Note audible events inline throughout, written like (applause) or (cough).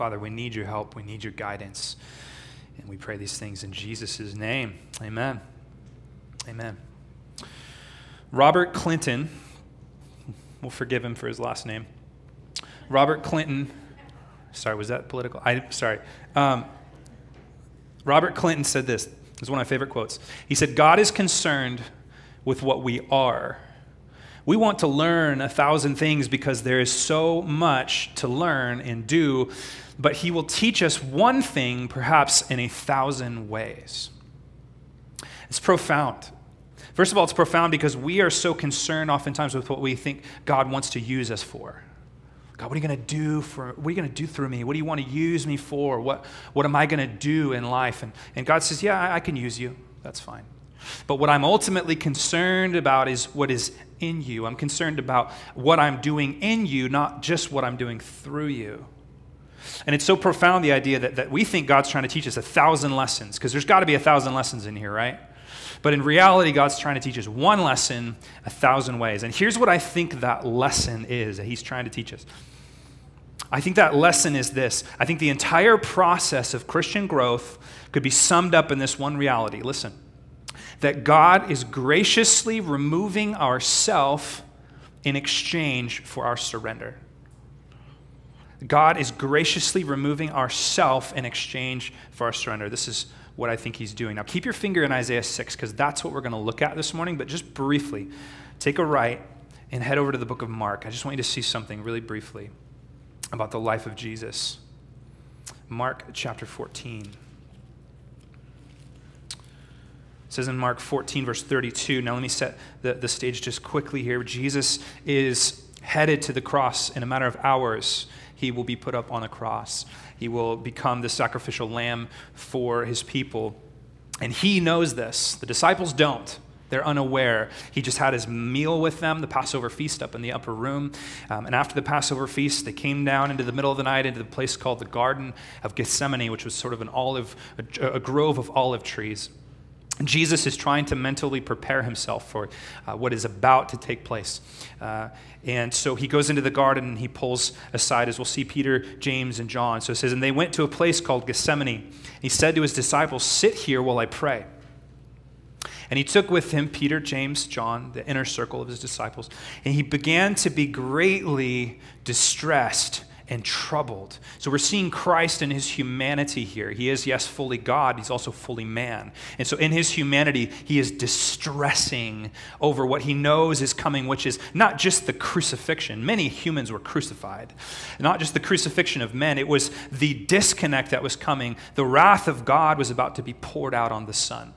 Father, we need your help. We need your guidance. And we pray these things in Jesus' name. Amen. Amen. Robert Clinton, we'll forgive him for his last name. Robert Clinton, sorry, was that political? I, sorry. Um, Robert Clinton said this. This is one of my favorite quotes. He said, God is concerned with what we are. We want to learn a thousand things because there is so much to learn and do, but He will teach us one thing perhaps in a thousand ways. It's profound. First of all, it's profound because we are so concerned oftentimes with what we think God wants to use us for. God, what are you going to do for what are you going to do through me? What do you want to use me for? What, what am I going to do in life? And, and God says, Yeah, I, I can use you. That's fine. But what I'm ultimately concerned about is what is in you. I'm concerned about what I'm doing in you, not just what I'm doing through you. And it's so profound, the idea that, that we think God's trying to teach us a thousand lessons, because there's got to be a thousand lessons in here, right? But in reality, God's trying to teach us one lesson a thousand ways. And here's what I think that lesson is that He's trying to teach us. I think that lesson is this I think the entire process of Christian growth could be summed up in this one reality. Listen that God is graciously removing ourself in exchange for our surrender. God is graciously removing ourself in exchange for our surrender. This is what I think he's doing. Now, keep your finger in Isaiah 6 because that's what we're going to look at this morning, but just briefly, take a right and head over to the book of Mark. I just want you to see something really briefly about the life of Jesus. Mark chapter 14. It says in Mark 14, verse 32. Now, let me set the, the stage just quickly here. Jesus is headed to the cross in a matter of hours. He will be put up on a cross, he will become the sacrificial lamb for his people. And he knows this. The disciples don't. They're unaware. He just had his meal with them, the Passover feast up in the upper room. Um, and after the Passover feast, they came down into the middle of the night into the place called the Garden of Gethsemane, which was sort of an olive, a, a grove of olive trees. Jesus is trying to mentally prepare himself for uh, what is about to take place. Uh, and so he goes into the garden and he pulls aside, as we'll see, Peter, James, and John. So it says, And they went to a place called Gethsemane. He said to his disciples, Sit here while I pray. And he took with him Peter, James, John, the inner circle of his disciples, and he began to be greatly distressed and troubled. So we're seeing Christ in his humanity here. He is, yes, fully God, he's also fully man. And so in his humanity, he is distressing over what he knows is coming, which is not just the crucifixion. Many humans were crucified, not just the crucifixion of men, it was the disconnect that was coming. The wrath of God was about to be poured out on the Son.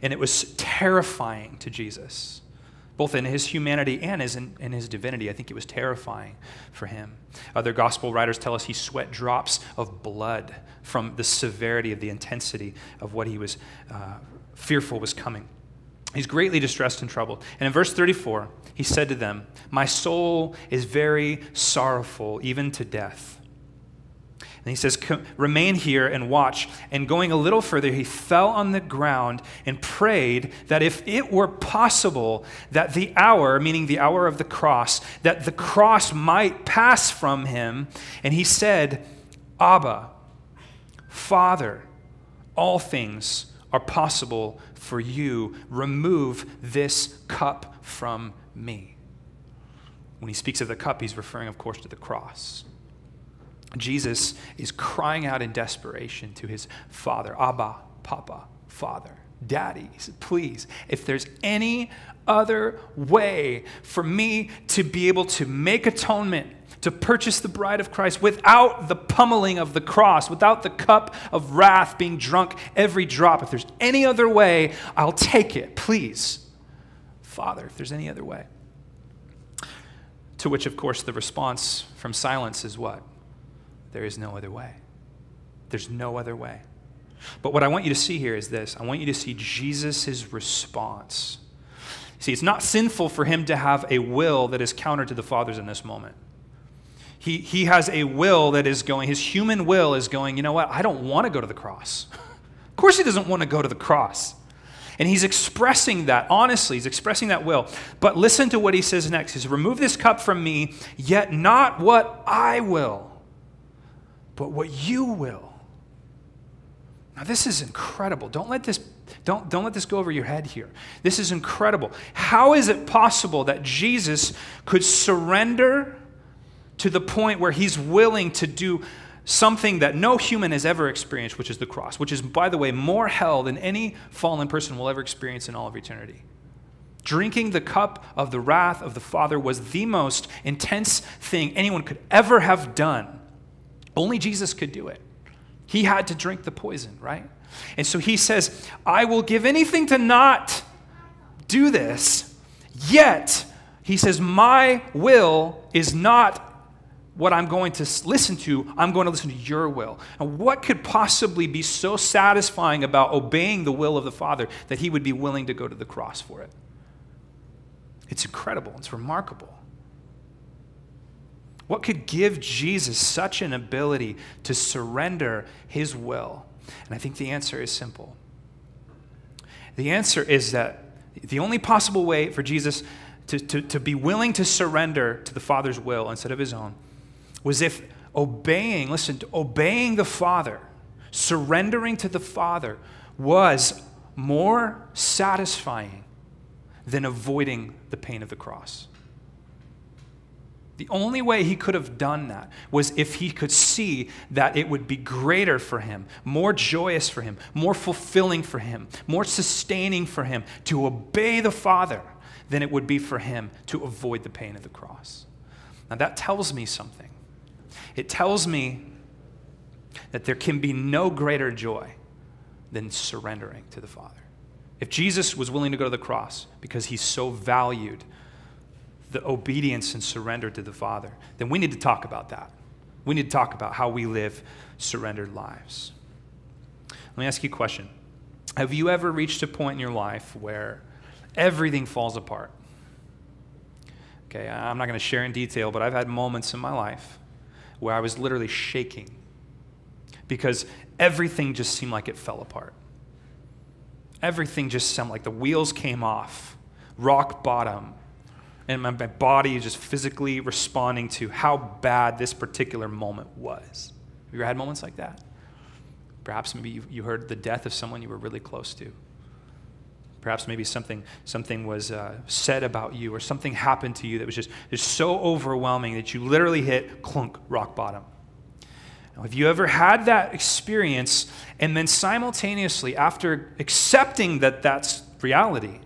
And it was terrifying to Jesus both in his humanity and in, in his divinity. I think it was terrifying for him. Other gospel writers tell us he sweat drops of blood from the severity of the intensity of what he was uh, fearful was coming. He's greatly distressed and troubled. And in verse 34, he said to them, My soul is very sorrowful, even to death. And he says, Remain here and watch. And going a little further, he fell on the ground and prayed that if it were possible, that the hour, meaning the hour of the cross, that the cross might pass from him. And he said, Abba, Father, all things are possible for you. Remove this cup from me. When he speaks of the cup, he's referring, of course, to the cross. Jesus is crying out in desperation to his father, Abba, Papa, Father, Daddy. Said, Please, if there's any other way for me to be able to make atonement, to purchase the bride of Christ without the pummeling of the cross, without the cup of wrath being drunk every drop, if there's any other way, I'll take it. Please, Father, if there's any other way. To which, of course, the response from silence is what? There is no other way. There's no other way. But what I want you to see here is this I want you to see Jesus' response. See, it's not sinful for him to have a will that is counter to the Father's in this moment. He, he has a will that is going, his human will is going, you know what? I don't want to go to the cross. (laughs) of course, he doesn't want to go to the cross. And he's expressing that, honestly, he's expressing that will. But listen to what he says next. He says, Remove this cup from me, yet not what I will but what you will. Now, this is incredible. Don't let this, don't, don't let this go over your head here. This is incredible. How is it possible that Jesus could surrender to the point where he's willing to do something that no human has ever experienced, which is the cross, which is, by the way, more hell than any fallen person will ever experience in all of eternity? Drinking the cup of the wrath of the Father was the most intense thing anyone could ever have done. Only Jesus could do it. He had to drink the poison, right? And so he says, I will give anything to not do this. Yet, he says, My will is not what I'm going to listen to. I'm going to listen to your will. And what could possibly be so satisfying about obeying the will of the Father that he would be willing to go to the cross for it? It's incredible. It's remarkable. What could give Jesus such an ability to surrender his will? And I think the answer is simple. The answer is that the only possible way for Jesus to, to, to be willing to surrender to the Father's will instead of his own was if obeying, listen, obeying the Father, surrendering to the Father was more satisfying than avoiding the pain of the cross. The only way he could have done that was if he could see that it would be greater for him, more joyous for him, more fulfilling for him, more sustaining for him to obey the Father than it would be for him to avoid the pain of the cross. Now, that tells me something. It tells me that there can be no greater joy than surrendering to the Father. If Jesus was willing to go to the cross because he so valued the obedience and surrender to the Father, then we need to talk about that. We need to talk about how we live surrendered lives. Let me ask you a question Have you ever reached a point in your life where everything falls apart? Okay, I'm not going to share in detail, but I've had moments in my life where I was literally shaking because everything just seemed like it fell apart. Everything just seemed like the wheels came off, rock bottom and my, my body is just physically responding to how bad this particular moment was. Have you ever had moments like that? Perhaps maybe you, you heard the death of someone you were really close to. Perhaps maybe something, something was uh, said about you or something happened to you that was just, just so overwhelming that you literally hit clunk, rock bottom. Now, have you ever had that experience and then simultaneously, after accepting that that's reality,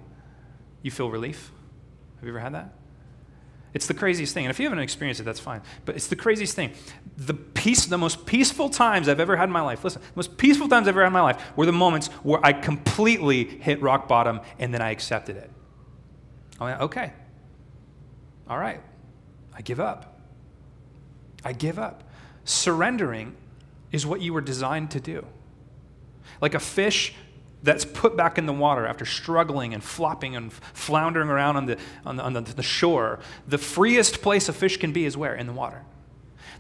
you feel relief? Have you ever had that? It's the craziest thing. And if you haven't experienced it, that's fine. But it's the craziest thing. The peace, the most peaceful times I've ever had in my life, listen, the most peaceful times I've ever had in my life were the moments where I completely hit rock bottom and then I accepted it. I went, okay. All right. I give up. I give up. Surrendering is what you were designed to do. Like a fish that's put back in the water after struggling and flopping and floundering around on the, on the, on the, the shore, the freest place a fish can be is where? In the water.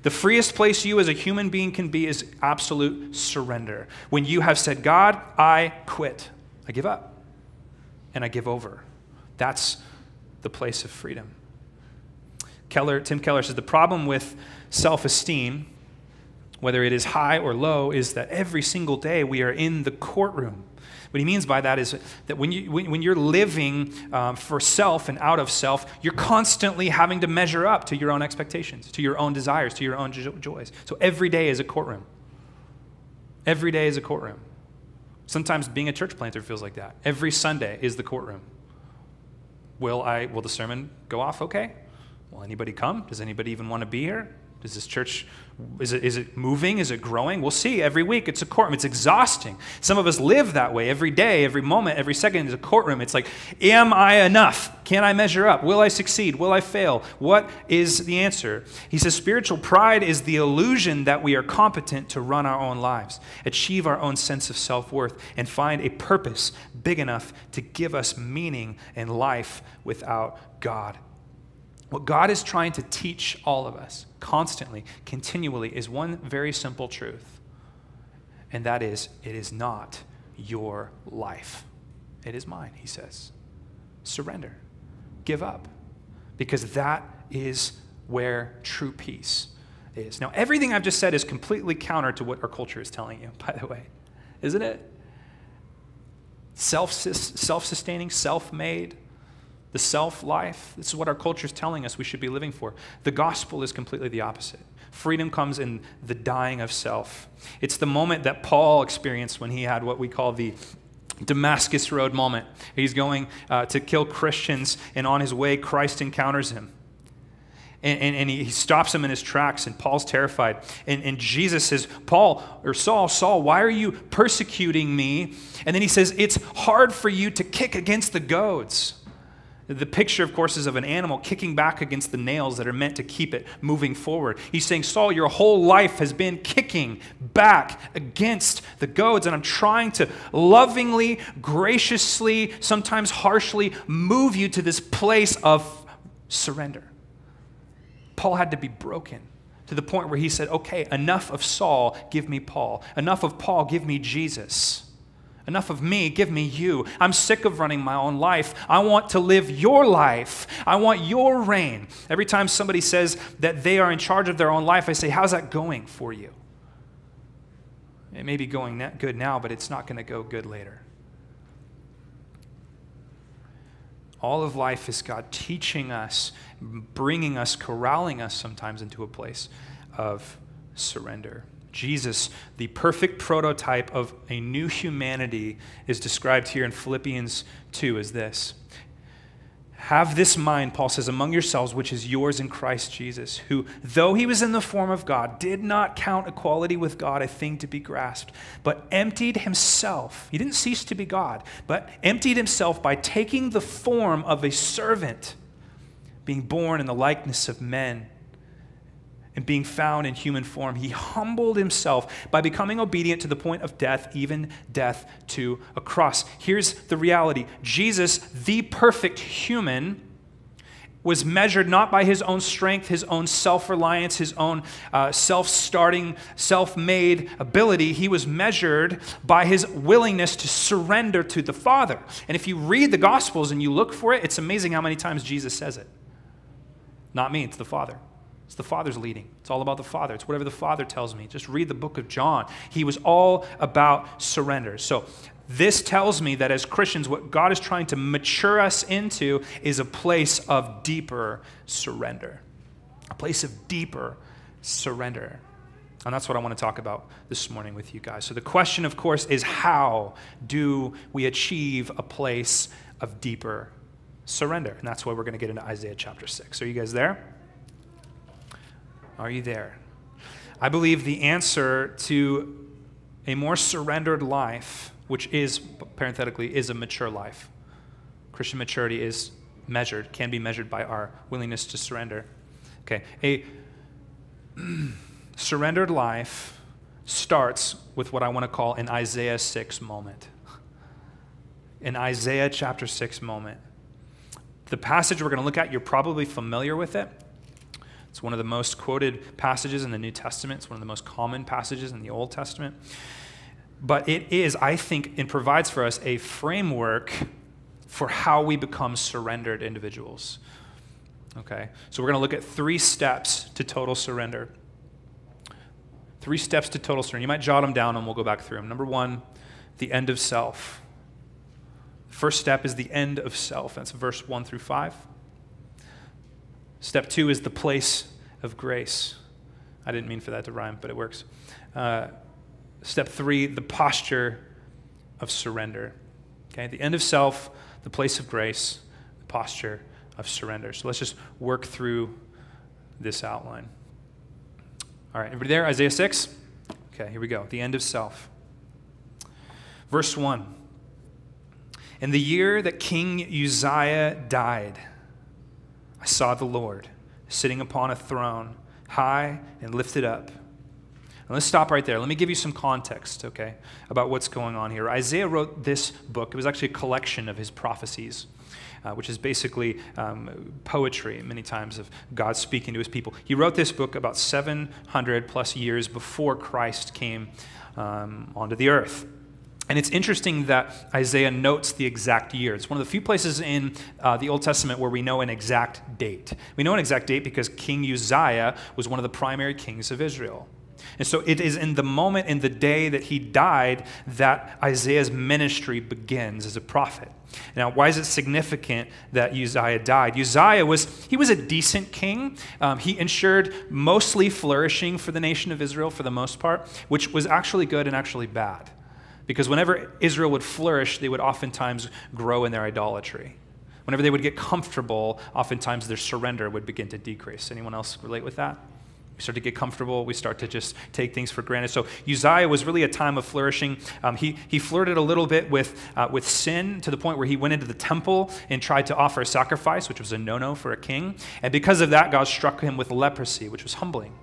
The freest place you as a human being can be is absolute surrender. When you have said, God, I quit, I give up, and I give over. That's the place of freedom. Keller, Tim Keller says the problem with self esteem, whether it is high or low, is that every single day we are in the courtroom what he means by that is that when, you, when, you're living um, for self and out of self, you're constantly having to measure up to your own expectations, to your own desires, to your own joys. So every day is a courtroom. Every day is a courtroom. Sometimes being a church planter feels like that. Every Sunday is the courtroom. Will I will the sermon go off okay? Will anybody come? Does anybody even want to be here? Does this church, is it, is it moving? Is it growing? We'll see every week. It's a courtroom. It's exhausting. Some of us live that way every day, every moment, every second is a courtroom. It's like, am I enough? Can I measure up? Will I succeed? Will I fail? What is the answer? He says spiritual pride is the illusion that we are competent to run our own lives, achieve our own sense of self worth, and find a purpose big enough to give us meaning in life without God. What God is trying to teach all of us constantly, continually, is one very simple truth. And that is, it is not your life. It is mine, he says. Surrender. Give up. Because that is where true peace is. Now, everything I've just said is completely counter to what our culture is telling you, (laughs) by the way, isn't it? Self sustaining, self made, the self life. This is what our culture is telling us we should be living for. The gospel is completely the opposite. Freedom comes in the dying of self. It's the moment that Paul experienced when he had what we call the Damascus Road moment. He's going uh, to kill Christians, and on his way, Christ encounters him. And, and, and, he stops him in his tracks, and Paul's terrified. And, and Jesus says, Paul, or Saul, Saul, why are you persecuting me? And then he says, It's hard for you to kick against the goads. The picture, of course, is of an animal kicking back against the nails that are meant to keep it moving forward. He's saying, Saul, your whole life has been kicking back against the goads, and I'm trying to lovingly, graciously, sometimes harshly move you to this place of surrender. Paul had to be broken to the point where he said, Okay, enough of Saul, give me Paul. Enough of Paul, give me Jesus. Enough of me, give me you. I'm sick of running my own life. I want to live your life. I want your reign. Every time somebody says that they are in charge of their own life, I say, How's that going for you? It may be going good now, but it's not going to go good later. All of life is God teaching us, bringing us, corralling us sometimes into a place of surrender. Jesus, the perfect prototype of a new humanity, is described here in Philippians 2 as this. Have this mind, Paul says, among yourselves, which is yours in Christ Jesus, who, though he was in the form of God, did not count equality with God a thing to be grasped, but emptied himself. He didn't cease to be God, but emptied himself by taking the form of a servant, being born in the likeness of men and being found in human form, he humbled himself by becoming obedient to the point of death, even death to a cross. Here's the reality Jesus, the perfect human, was measured not by his own strength, his own self reliance, his own uh, self starting, self made ability. He was measured by his willingness to surrender to the Father. And if you read the Gospels and you look for it, it's amazing how many times Jesus says it. Not me, it's the Father. It's the Father's leading. It's all about the Father. It's whatever the Father tells me. Just read the book of John. He was all about surrender. So, this tells me that as Christians, what God is trying to mature us into is a place of deeper surrender. A place of deeper surrender. And that's what I want to talk about this morning with you guys. So, the question, of course, is how do we achieve a place of deeper surrender? And that's why we're going to get into Isaiah chapter 6. Are you guys there? Are you there? I believe the answer to a more surrendered life, which is, parenthetically, is a mature life. Christian maturity is measured, can be measured by our willingness to surrender. Okay, a (clears throat) surrendered life starts with what I want to call an Isaiah 6 moment. An Isaiah chapter 6 moment. The passage we're going to look at, you're probably familiar with it. It's one of the most quoted passages in the New Testament. It's one of the most common passages in the Old Testament. But it is, I think, it provides for us a framework for how we become surrendered individuals. Okay? So we're going to look at three steps to total surrender. Three steps to total surrender. You might jot them down and we'll go back through them. Number one, the end of self. First step is the end of self. That's verse 1 through 5. Step two is the place of grace. I didn't mean for that to rhyme, but it works. Uh, step three, the posture of surrender. Okay, the end of self, the place of grace, the posture of surrender. So let's just work through this outline. All right, everybody there? Isaiah 6? Okay, here we go. The end of self. Verse 1. In the year that King Uzziah died, I saw the Lord sitting upon a throne, high and lifted up. And let's stop right there. Let me give you some context, okay, about what's going on here. Isaiah wrote this book. It was actually a collection of his prophecies. Uh, which is basically um, poetry, many times, of God speaking to his people. He wrote this book about 700 plus years before Christ came um, onto the earth. And it's interesting that Isaiah notes the exact year. It's one of the few places in uh, the Old Testament where we know an exact date. We know an exact date because King Uzziah was one of the primary kings of Israel. And so it is in the moment, in the day that he died, that Isaiah's ministry begins as a prophet. Now, why is it significant that Uzziah died? Uzziah was, he was a decent king. Um, he ensured mostly flourishing for the nation of Israel for the most part, which was actually good and actually bad. Because whenever Israel would flourish, they would oftentimes grow in their idolatry. Whenever they would get comfortable, oftentimes their surrender would begin to decrease. Anyone else relate with that? We start to get comfortable. We start to just take things for granted. So Uzziah was really a time of flourishing. Um, he, he flirted a little bit with, uh, with sin to the point where he went into the temple and tried to offer a sacrifice, which was a no no for a king. And because of that, God struck him with leprosy, which was humbling.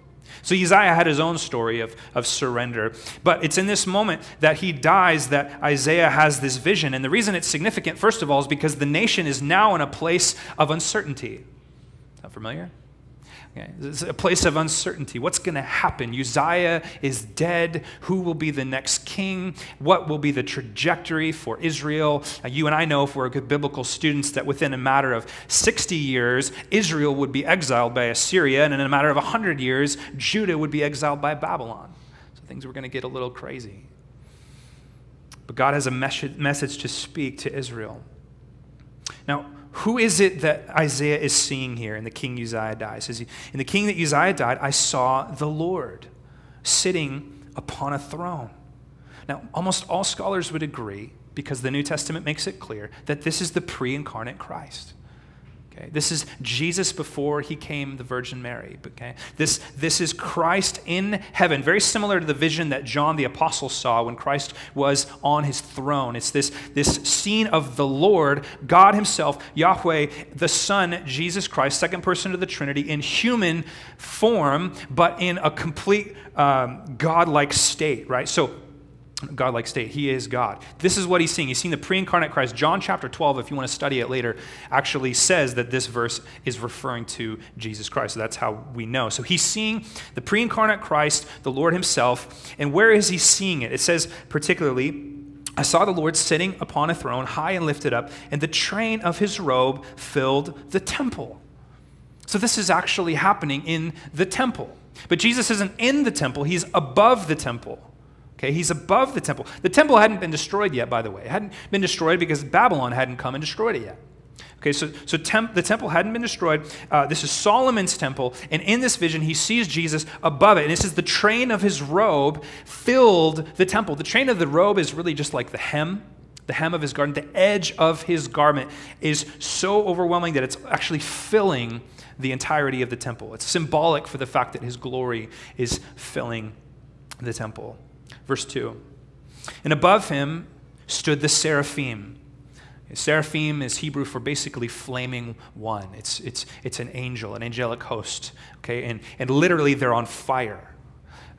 So Uzziah had his own story of, of surrender. But it's in this moment that he dies that Isaiah has this vision. And the reason it's significant, first of all, is because the nation is now in a place of uncertainty. That familiar? Okay. It's a place of uncertainty. What's going to happen? Uzziah is dead. Who will be the next king? What will be the trajectory for Israel? Uh, you and I know, if we're good biblical students, that within a matter of 60 years, Israel would be exiled by Assyria, and in a matter of 100 years, Judah would be exiled by Babylon. So things were going to get a little crazy. But God has a message to speak to Israel. Now, who is it that Isaiah is seeing here in the king Uzziah dies? Says He, in the king that Uzziah died, I saw the Lord sitting upon a throne. Now, almost all scholars would agree, because the New Testament makes it clear, that this is the pre incarnate Christ. Okay? This is Jesus before he came the Virgin Mary. Okay? This, this is Christ in heaven, very similar to the vision that John the Apostle saw when Christ was on his throne. It's this, this scene of the Lord, God Himself, Yahweh, the Son, Jesus Christ, second person of the Trinity, in human form, but in a complete um, God like state, right? So, God-like state. He is God. This is what he's seeing. He's seeing the pre-incarnate Christ. John chapter 12, if you want to study it later, actually says that this verse is referring to Jesus Christ. So that's how we know. So he's seeing the pre-incarnate Christ, the Lord himself. And where is he seeing it? It says particularly, I saw the Lord sitting upon a throne, high and lifted up, and the train of his robe filled the temple. So this is actually happening in the temple. But Jesus isn't in the temple, he's above the temple. Okay, he's above the temple. The temple hadn't been destroyed yet, by the way. It hadn't been destroyed because Babylon hadn't come and destroyed it yet. Okay, so, so temp, the temple hadn't been destroyed. Uh, this is Solomon's temple. And in this vision, he sees Jesus above it. And it says the train of his robe filled the temple. The train of the robe is really just like the hem, the hem of his garment. The edge of his garment is so overwhelming that it's actually filling the entirety of the temple. It's symbolic for the fact that his glory is filling the temple. Verse 2 And above him stood the seraphim. Seraphim is Hebrew for basically flaming one. It's, it's, it's an angel, an angelic host. Okay? And, and literally, they're on fire.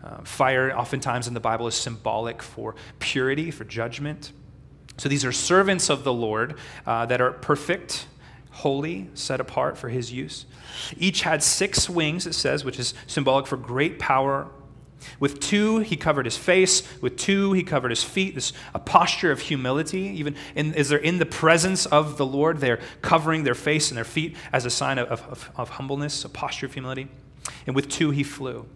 Uh, fire, oftentimes in the Bible, is symbolic for purity, for judgment. So these are servants of the Lord uh, that are perfect, holy, set apart for his use. Each had six wings, it says, which is symbolic for great power with two, he covered his face. With two, he covered his feet. This a posture of humility. Even in, as they're in the presence of the Lord, they're covering their face and their feet as a sign of, of, of humbleness, a posture of humility. And with two, he flew.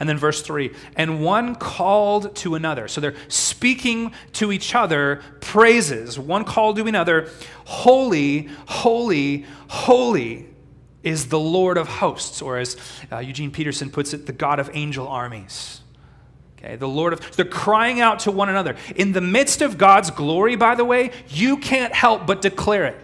And then verse 3 and one called to another. So they're speaking to each other praises. One called to another, Holy, holy, holy is the Lord of hosts, or as uh, Eugene Peterson puts it, the God of angel armies. Okay, the Lord of, they're crying out to one another. In the midst of God's glory, by the way, you can't help but declare it.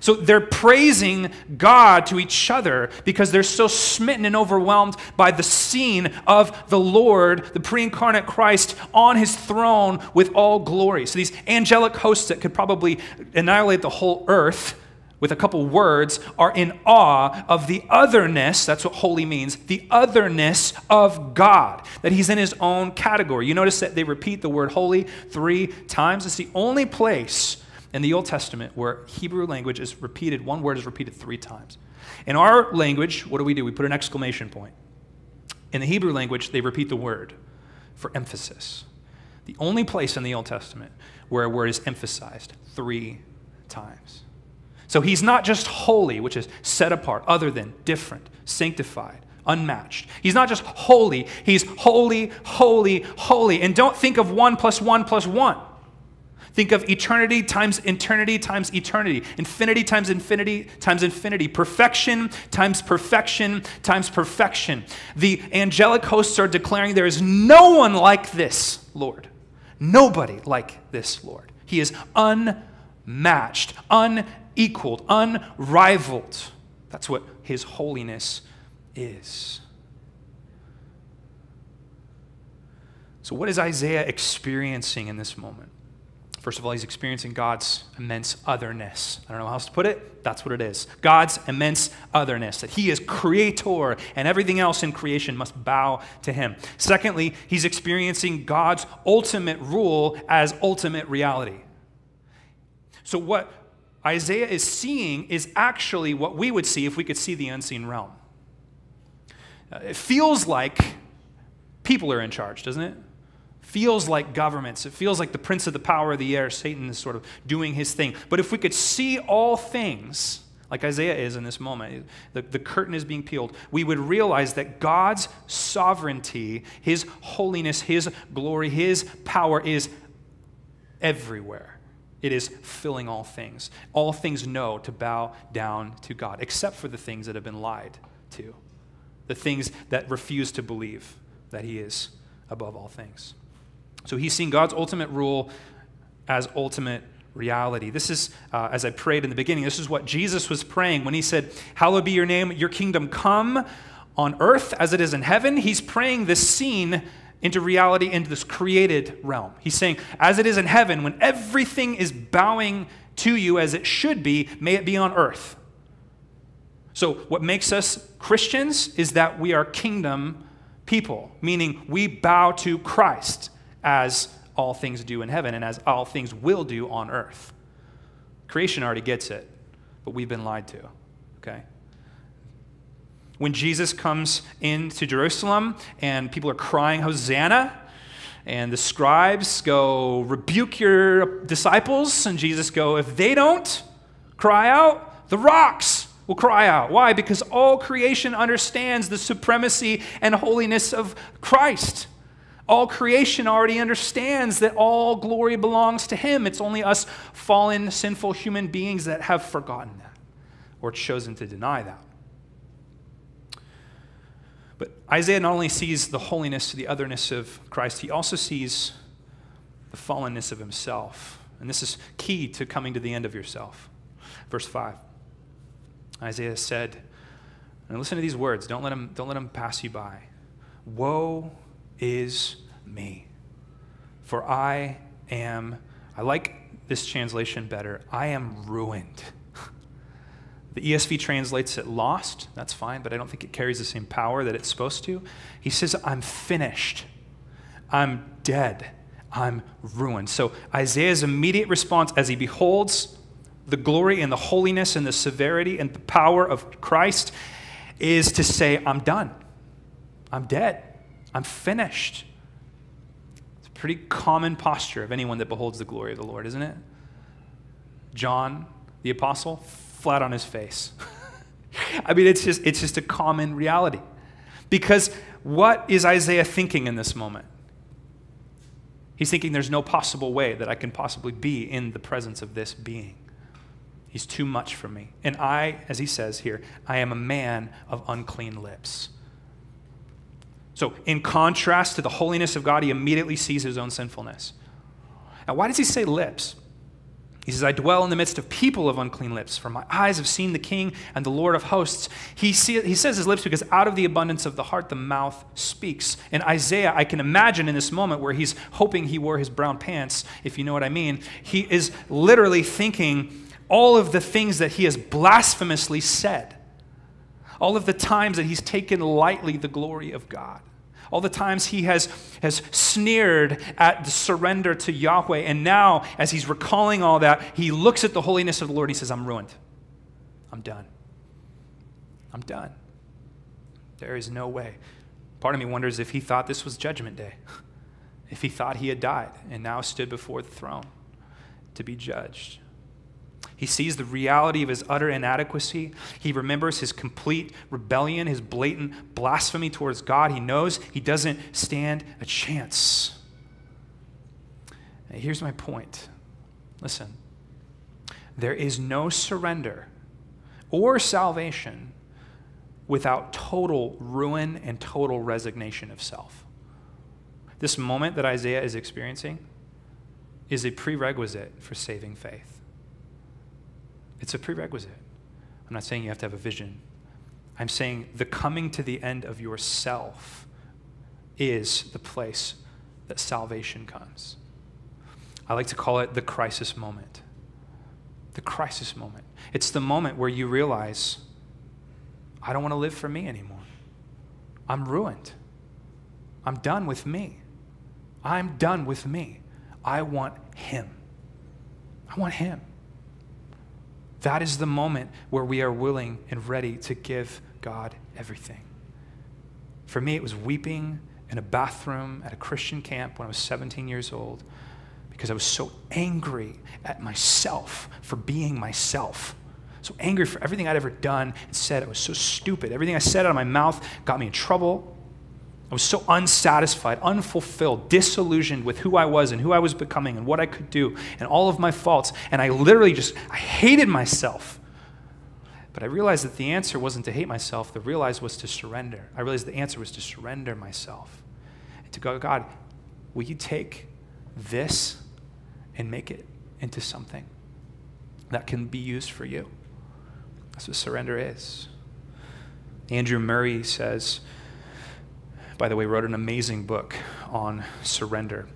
So they're praising God to each other because they're so smitten and overwhelmed by the scene of the Lord, the pre incarnate Christ, on his throne with all glory. So these angelic hosts that could probably annihilate the whole earth with a couple words are in awe of the otherness, that's what holy means, the otherness of God, that he's in his own category. You notice that they repeat the word holy three times. It's the only place in the Old Testament where Hebrew language is repeated, one word is repeated three times. In our language, what do we do? We put an exclamation point. In the Hebrew language, they repeat the word for emphasis. The only place in the Old Testament where a word is emphasized three times. So he's not just holy, which is set apart, other than, different, sanctified, unmatched. He's not just holy, he's holy, holy, holy. And don't think of one plus one plus one. Think of eternity times eternity times eternity, infinity times infinity times infinity, perfection times perfection times perfection. The angelic hosts are declaring there is no one like this, Lord. Nobody like this, Lord. He is unmatched, unequaled, unrivaled. That's what his holiness is. So, what is Isaiah experiencing in this moment? First of all, he's experiencing God's immense otherness. I don't know how else to put it. That's what it is. God's immense otherness, that he is creator and everything else in creation must bow to him. Secondly, he's experiencing God's ultimate rule as ultimate reality. So, what Isaiah is seeing is actually what we would see if we could see the unseen realm. Uh, it feels like people are in charge, doesn't it? feels like governments. It feels like the prince of the power of the air, Satan, is sort of doing his thing. But if we could see all things, like Isaiah is in this moment, the, the curtain is being peeled, we would realize that God's sovereignty, his holiness, his glory, his power is everywhere. It is filling all things. All things know to bow down to God, except for the things that have been lied to, the things that refuse to believe that He is above all things. So he's seeing God's ultimate rule as ultimate reality. This is, uh, as I prayed in the beginning, this is what Jesus was praying when he said, Hallowed be your name, your kingdom come on earth as it is in heaven. He's praying this scene into reality, into this created realm. He's saying, As it is in heaven, when everything is bowing to you as it should be, may it be on earth. So, what makes us Christians is that we are kingdom people, meaning we bow to Christ as all things do in heaven and as all things will do on earth. Creation already gets it, but we've been lied to, okay? When Jesus comes into Jerusalem and people are crying, Hosanna, and the scribes go, rebuke your disciples, and Jesus go, if they don't cry out, the rocks will cry out. Why? Because all creation understands the supremacy and holiness of Christ. All creation already understands that all glory belongs to Him. It's only us fallen, sinful human beings that have forgotten that or chosen to deny that. But Isaiah not only sees the holiness, the otherness of Christ, he also sees the fallenness of himself. And this is key to coming to the end of yourself. Verse 5. Isaiah said, and listen to these words, don't let them, don't let them pass you by. Woe is me. For I am, I like this translation better, I am ruined. The ESV translates it lost. That's fine, but I don't think it carries the same power that it's supposed to. He says, I'm finished. I'm dead. I'm ruined. So Isaiah's immediate response as he beholds the glory and the holiness and the severity and the power of Christ is to say, I'm done. I'm dead. I'm finished. It's a pretty common posture of anyone that beholds the glory of the Lord, isn't it? John, the apostle, flat on his face. (laughs) I mean, it's just, it's just a common reality. Because what is Isaiah thinking in this moment? He's thinking there's no possible way that I can possibly be in the presence of this being. He's too much for me. And I, as he says here, I am a man of unclean lips. So, in contrast to the holiness of God, he immediately sees his own sinfulness. Now, why does he say lips? He says, I dwell in the midst of people of unclean lips, for my eyes have seen the King and the Lord of hosts. He, see, he says his lips because out of the abundance of the heart, the mouth speaks. And Isaiah, I can imagine in this moment where he's hoping he wore his brown pants, if you know what I mean, he is literally thinking all of the things that he has blasphemously said, all of the times that he's taken lightly the glory of God all the times he has, has sneered at the surrender to Yahweh. And now, as he's recalling all that, he looks at the holiness of the Lord and he says, I'm ruined. I'm done. I'm done. There is no way. Part of me wonders if he thought this was Judgment Day. (laughs) if he thought he had died and now stood before the throne to be judged. He sees the reality of his utter inadequacy. He remembers his complete rebellion, his blatant blasphemy towards God. He knows he doesn't stand a chance. And here's my point listen, there is no surrender or salvation without total ruin and total resignation of self. This moment that Isaiah is experiencing is a prerequisite for saving faith. It's a prerequisite. I'm not saying you have to have a vision. I'm saying the coming to the end of yourself is the place that salvation comes. I like to call it the crisis moment. The crisis moment. It's the moment where you realize, I don't want to live for me anymore. I'm ruined. I'm done with me. I'm done with me. I want Him. I want Him. That is the moment where we are willing and ready to give God everything. For me, it was weeping in a bathroom at a Christian camp when I was 17 years old because I was so angry at myself for being myself. So angry for everything I'd ever done and said. I was so stupid. Everything I said out of my mouth got me in trouble. I was so unsatisfied, unfulfilled, disillusioned with who I was and who I was becoming and what I could do and all of my faults. And I literally just, I hated myself. But I realized that the answer wasn't to hate myself. The realize was to surrender. I realized the answer was to surrender myself. And to go, God, will you take this and make it into something that can be used for you? That's what surrender is. Andrew Murray says, by the way, wrote an amazing book on surrender.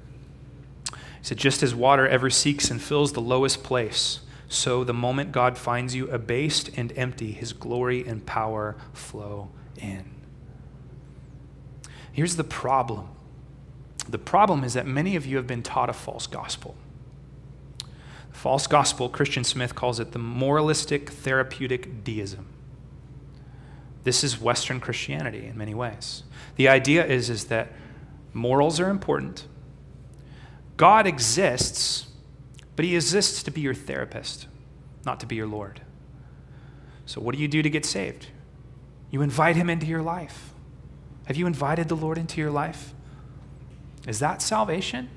He said, Just as water ever seeks and fills the lowest place, so the moment God finds you abased and empty, his glory and power flow in. Here's the problem the problem is that many of you have been taught a false gospel. The false gospel, Christian Smith calls it the moralistic therapeutic deism. This is Western Christianity in many ways. The idea is, is that morals are important. God exists, but he exists to be your therapist, not to be your Lord. So, what do you do to get saved? You invite him into your life. Have you invited the Lord into your life? Is that salvation?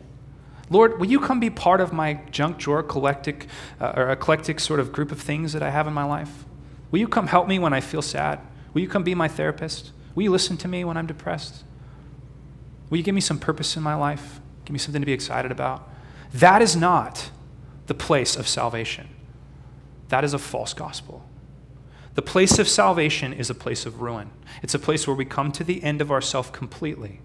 Lord, will you come be part of my junk drawer eclectic, uh, or eclectic sort of group of things that I have in my life? Will you come help me when I feel sad? Will you come be my therapist? Will you listen to me when I'm depressed? Will you give me some purpose in my life? Give me something to be excited about? That is not the place of salvation. That is a false gospel. The place of salvation is a place of ruin. It's a place where we come to the end of ourself completely.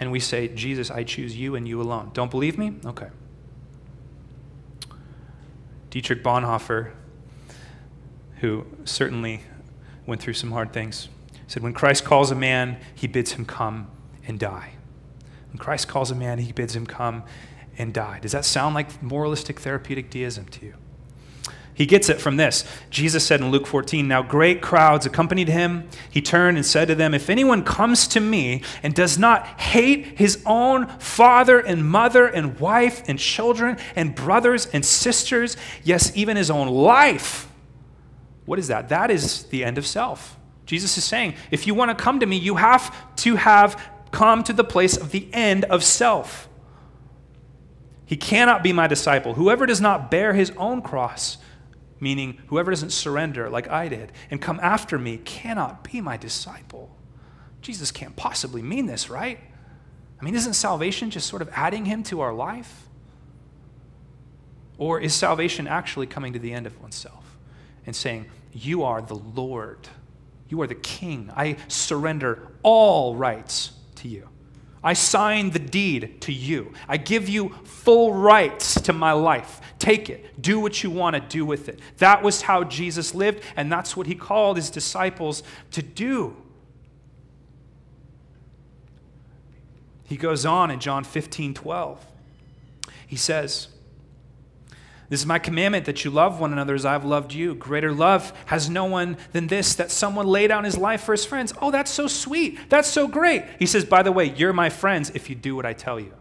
And we say, Jesus, I choose you and you alone. Don't believe me? Okay. Dietrich Bonhoeffer, who certainly went through some hard things. He said, When Christ calls a man, he bids him come and die. When Christ calls a man, he bids him come and die. Does that sound like moralistic therapeutic deism to you? He gets it from this. Jesus said in Luke 14, Now great crowds accompanied him. He turned and said to them, If anyone comes to me and does not hate his own father and mother and wife and children and brothers and sisters, yes, even his own life, what is that? That is the end of self. Jesus is saying, if you want to come to me, you have to have come to the place of the end of self. He cannot be my disciple. Whoever does not bear his own cross, meaning whoever doesn't surrender like I did and come after me, cannot be my disciple. Jesus can't possibly mean this, right? I mean, isn't salvation just sort of adding him to our life? Or is salvation actually coming to the end of oneself and saying, you are the Lord. You are the King. I surrender all rights to you. I sign the deed to you. I give you full rights to my life. Take it. Do what you want to do with it. That was how Jesus lived, and that's what he called his disciples to do. He goes on in John 15 12. He says, This is my commandment that you love one another as I've loved you. Greater love has no one than this, that someone lay down his life for his friends. Oh, that's so sweet. That's so great. He says, by the way, you're my friends if you do what I tell you.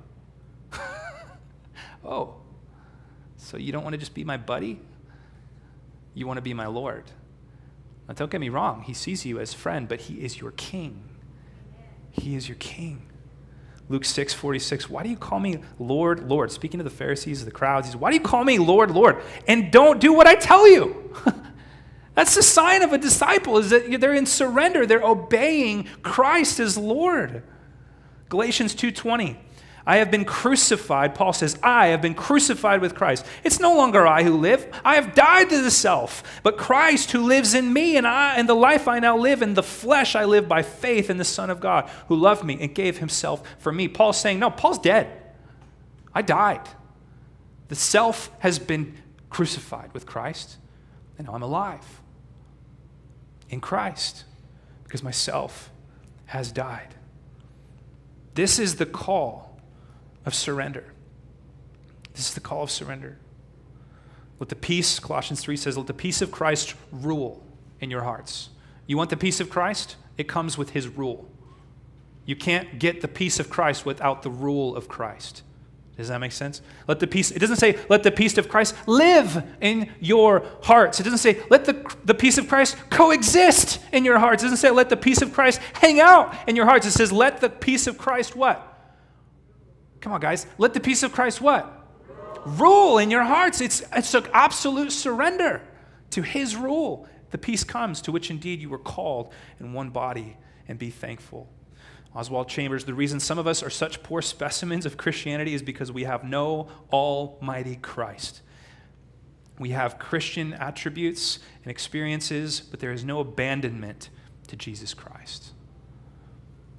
(laughs) oh, so you don't want to just be my buddy? You want to be my Lord. Now, don't get me wrong. He sees you as friend, but he is your king. He is your king. Luke 6 46, why do you call me Lord, Lord? Speaking to the Pharisees, the crowds, he says, Why do you call me Lord, Lord? And don't do what I tell you. (laughs) That's the sign of a disciple, is that they're in surrender. They're obeying Christ as Lord. Galatians 2:20. I have been crucified, Paul says, I have been crucified with Christ. It's no longer I who live. I have died to the self, but Christ who lives in me, and I and the life I now live in the flesh I live by faith in the Son of God, who loved me and gave himself for me. Paul's saying, No, Paul's dead. I died. The self has been crucified with Christ, and now I'm alive in Christ because myself has died. This is the call of surrender. This is the call of surrender. Let the peace, Colossians 3 says, let the peace of Christ rule in your hearts. You want the peace of Christ? It comes with his rule. You can't get the peace of Christ without the rule of Christ. Does that make sense? Let the peace, it doesn't say, let the peace of Christ live in your hearts. It doesn't say, let the, the peace of Christ coexist in your hearts. It doesn't say, let the peace of Christ hang out in your hearts. It says, let the peace of Christ what? Come on, guys. Let the peace of Christ what? Rule in your hearts. It's, it's an absolute surrender to his rule. The peace comes to which indeed you were called in one body, and be thankful. Oswald Chambers, the reason some of us are such poor specimens of Christianity is because we have no Almighty Christ. We have Christian attributes and experiences, but there is no abandonment to Jesus Christ.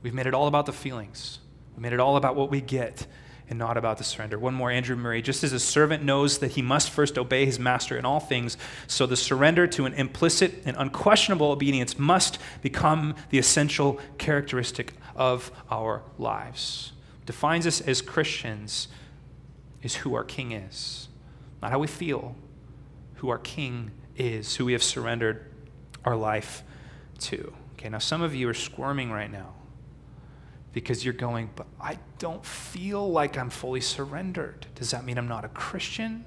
We've made it all about the feelings. We made it all about what we get and not about the surrender. One more, Andrew Murray. Just as a servant knows that he must first obey his master in all things, so the surrender to an implicit and unquestionable obedience must become the essential characteristic of our lives. Defines us as Christians is who our king is, not how we feel, who our king is, who we have surrendered our life to. Okay, now some of you are squirming right now because you're going, but I don't feel like I'm fully surrendered. Does that mean I'm not a Christian?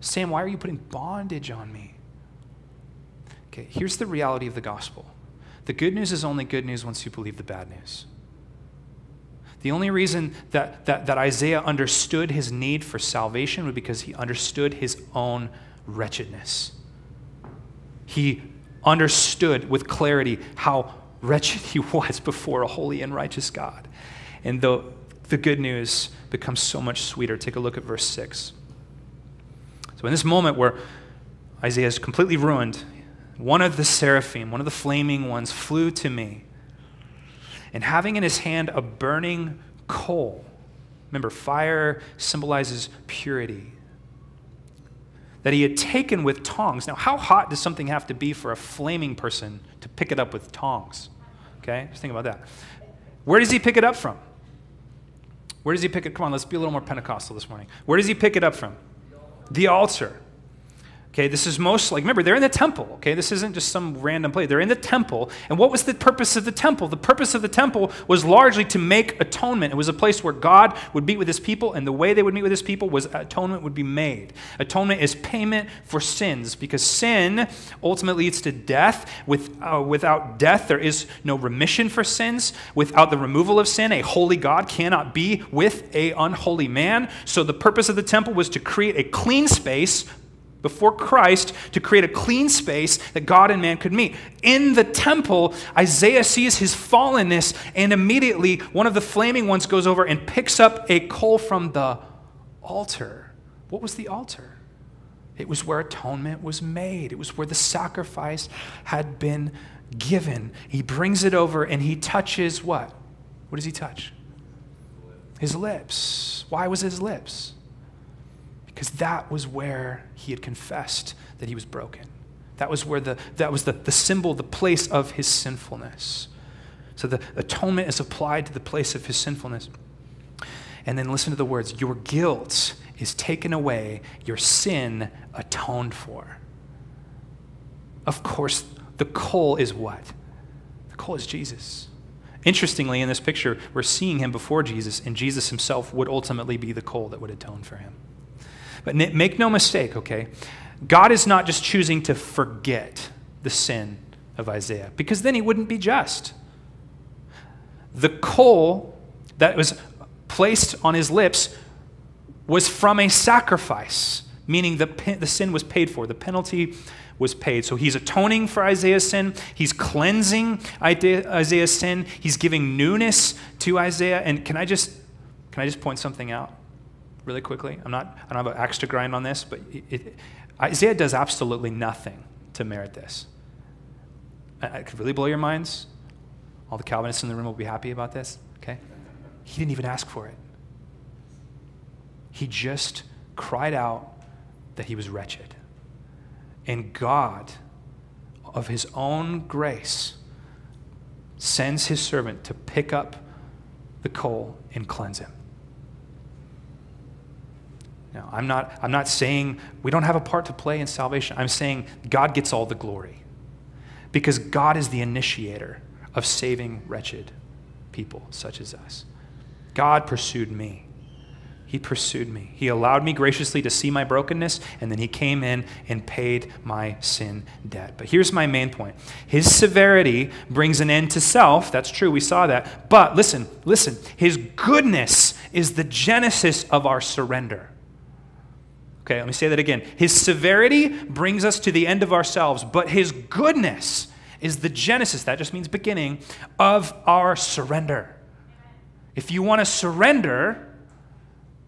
Sam, why are you putting bondage on me? Okay, here's the reality of the gospel the good news is only good news once you believe the bad news. The only reason that, that, that Isaiah understood his need for salvation was because he understood his own wretchedness. He understood with clarity how wretched he (laughs) was before a holy and righteous God. And the, the good news becomes so much sweeter. Take a look at verse 6. So, in this moment where Isaiah is completely ruined, one of the seraphim, one of the flaming ones, flew to me. And having in his hand a burning coal, remember, fire symbolizes purity, that he had taken with tongs. Now, how hot does something have to be for a flaming person to pick it up with tongs? Okay, just think about that. Where does he pick it up from? Where does he pick it? Come on, let's be a little more Pentecostal this morning. Where does he pick it up from? The altar. Okay, this is most like, remember, they're in the temple. Okay, this isn't just some random place. They're in the temple. And what was the purpose of the temple? The purpose of the temple was largely to make atonement. It was a place where God would meet with his people, and the way they would meet with his people was atonement would be made. Atonement is payment for sins, because sin ultimately leads to death. With, uh, without death, there is no remission for sins. Without the removal of sin, a holy God cannot be with a unholy man. So the purpose of the temple was to create a clean space before Christ to create a clean space that God and man could meet. In the temple, Isaiah sees his fallenness, and immediately one of the flaming ones goes over and picks up a coal from the altar. What was the altar? It was where atonement was made, it was where the sacrifice had been given. He brings it over and he touches what? What does he touch? His lips. Why was his lips? Because that was where he had confessed that he was broken. That was where the, that was the, the symbol, the place of his sinfulness. So the atonement is applied to the place of his sinfulness. And then listen to the words Your guilt is taken away, your sin atoned for. Of course, the coal is what? The coal is Jesus. Interestingly, in this picture, we're seeing him before Jesus, and Jesus himself would ultimately be the coal that would atone for him. But make no mistake, okay? God is not just choosing to forget the sin of Isaiah, because then he wouldn't be just. The coal that was placed on his lips was from a sacrifice, meaning the, the sin was paid for. The penalty was paid. So he's atoning for Isaiah's sin. He's cleansing Isaiah's sin. He's giving newness to Isaiah. And can I just can I just point something out really quickly? I'm not I don't have an axe to grind on this, but it, it, Isaiah does absolutely nothing to merit this. It could really blow your minds. All the Calvinists in the room will be happy about this. Okay, he didn't even ask for it. He just cried out that he was wretched. And God, of his own grace, sends his servant to pick up the coal and cleanse him. Now, I'm not, I'm not saying we don't have a part to play in salvation. I'm saying God gets all the glory because God is the initiator of saving wretched people such as us. God pursued me. He pursued me. He allowed me graciously to see my brokenness, and then He came in and paid my sin debt. But here's my main point His severity brings an end to self. That's true, we saw that. But listen, listen. His goodness is the genesis of our surrender. Okay, let me say that again. His severity brings us to the end of ourselves, but His goodness is the genesis, that just means beginning, of our surrender. If you want to surrender,